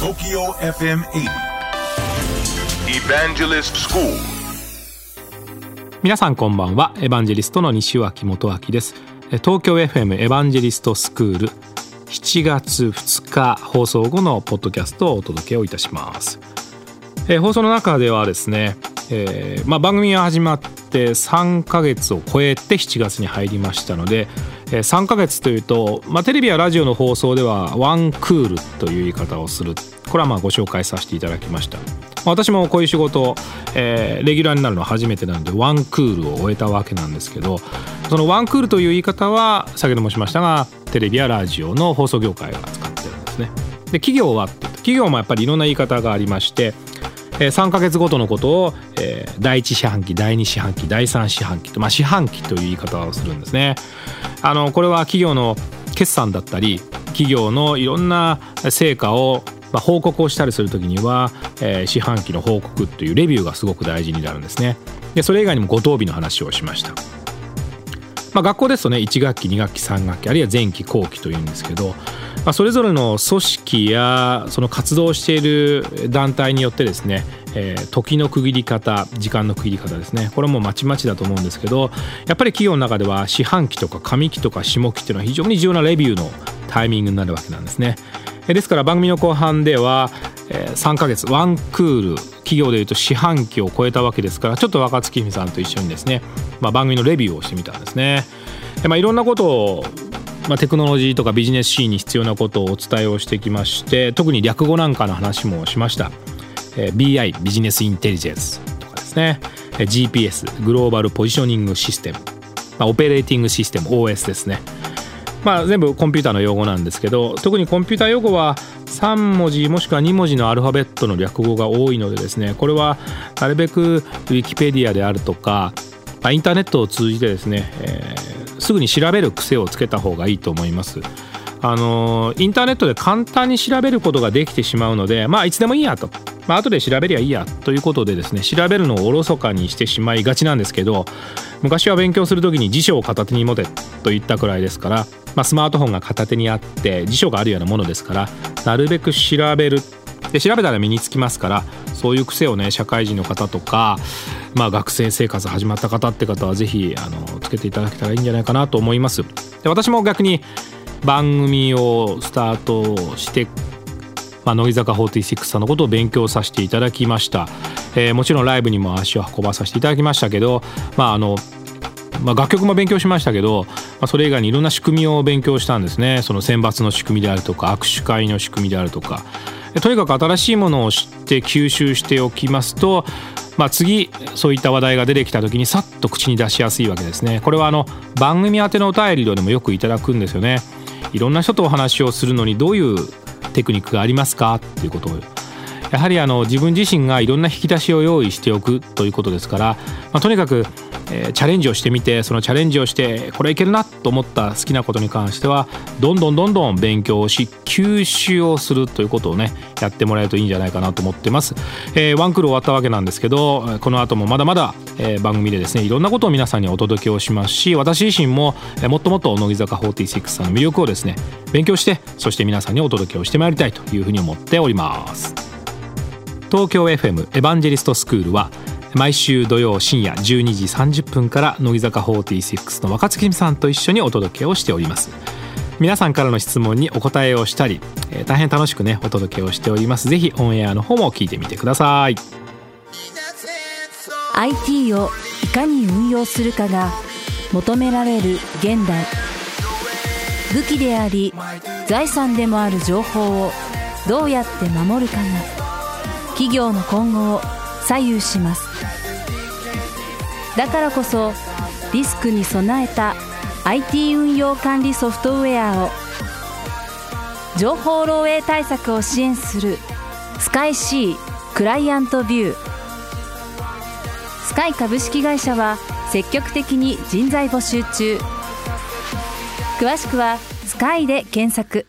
TOKYO FM 80 Evangelist School. 皆さんこんばんは。エヴァンジェリストの西脇元明です。え東京 FM エヴァンジェリストスクール7月2日放送後のポッドキャストをお届けをいたします。えー放送の中ではですね、えーまあ、番組が始まって3ヶ月を超えて7月に入りましたので、えー3ヶ月というと、まあ、テレビやラジオの放送ではワンクールという言い方をする。これはまあご紹介させていただきました。まあ私もこういう仕事、えーレギュラーになるのは初めてなのでワンクールを終えたわけなんですけどそのワンクールという言い方は先ほどもしましたがテレビやラジオの放送業界が使ってるんですね。で企業はって企業もやっぱりいろんな言い方がありましてえ3ヶ月ごとのことを、第1四半期第2四半期第3四半期と、まあ、四半期という言い方をするんですね。あのこれは企業の決算だったり企業のいろんな成果をまあ報告をしたりする時には、えー四半期の報告というレビューがすごく大事になるんですね。でそれ以外にもご当日の話をしました。まあ、学校ですとね1学期2学期3学期あるいは前期後期というんですけど、まあ、それぞれの組織やその活動している団体によってですね、えー時の区切り方時間の区切り方ですねこれもまちまちだと思うんですけどやっぱり企業の中では四半期とか上期とか下期っていうのは非常に重要なレビューのタイミングになるわけなんですね。ですから番組の後半では、3ヶ月ワンクール企業でいうと四半期を超えたわけですからちょっと若月さんと一緒にですね、まあ、番組のレビューをしてみたんですね。まあ、いろんなことをまあ、テクノロジーとかビジネスシーンに必要なことをお伝えをしてきまして特に略語なんかの話もしました、えー BI ビジネスインテリジェンスとかですね。GPS グローバルポジショニングシステム、まあ、オペレーティングシステム OS ですね。まあ、全部コンピューターの用語なんですけど特にコンピューター用語は3文字もしくは2文字のアルファベットの略語が多いのでですねこれはなるべくウィキペディアであるとか、まあ、インターネットを通じてですね、えすぐに調べる癖をつけた方がいいと思います。あのインターネットで簡単に調べることができてしまうのでまあいつでもいいやと、まあ後で調べりゃいいやということでですね調べるのをおろそかにしてしまいがちなんですけど昔は勉強する時に辞書を片手に持てと言ったくらいですから、まあ、スマートフォンが片手にあって辞書があるようなものですからなるべく調べるで調べたら身につきますからそういう癖をね社会人の方とか、まあ、学生生活始まった方って方はぜひあのつけていただけたらいいんじゃないかなと思います。で私も逆に番組をスタートして、まあ、乃木坂46さんのことを勉強させていただきました、えーもちろんライブにも足を運ばさせていただきましたけどまああのまあ、楽曲も勉強しましたけど、まあ、それ以外にいろんな仕組みを勉強したんですね。その選抜の仕組みであるとか握手会の仕組みであるとか。とにかく新しいものを知って吸収しておきますと、まあ、次そういった話題が出てきた時にさっと口に出しやすいわけですね。これはあの番組宛てのお便りでもよくいただくんですよね。いろんな人とお話をするのにどういうテクニックがありますか？っていうことを。やはりあの自分自身がいろんな引き出しを用意しておくということですから、まあ、とにかく、えーチャレンジをしてみてそのチャレンジをしてこれいけるなと思った好きなことに関してはどんどんどんどん勉強をし吸収をするということをねやってもらえるといいんじゃないかなと思ってます、えーワンクール終わったわけなんですけどこの後もまだまだ、えー番組でですねいろんなことを皆さんにお届けをしますし私自身も、えーもっともっと乃木坂46さんの魅力をですね勉強してそして皆さんにお届けをしてまいりたいというふうに思っております。東京 FM エヴァンジェリストスクールは毎週土曜深夜12時30分から乃木坂46の若月美さんと一緒にお届けをしております。皆さんからの質問にお答えをしたり、え大変楽しくねお届けをしております。ぜひオンエアの方も聞いてみてください。IT をいかに運用するかが求められる現代。武器であり財産でもある情報をどうやって守るかが企業の今後を左右します。だからこそリスクに備えた IT 運用管理ソフトウェアを情報漏洩対策を支援するスカイ C クライアントビュー。スカイ株式会社は積極的に人材募集中。詳しくはスカイで検索。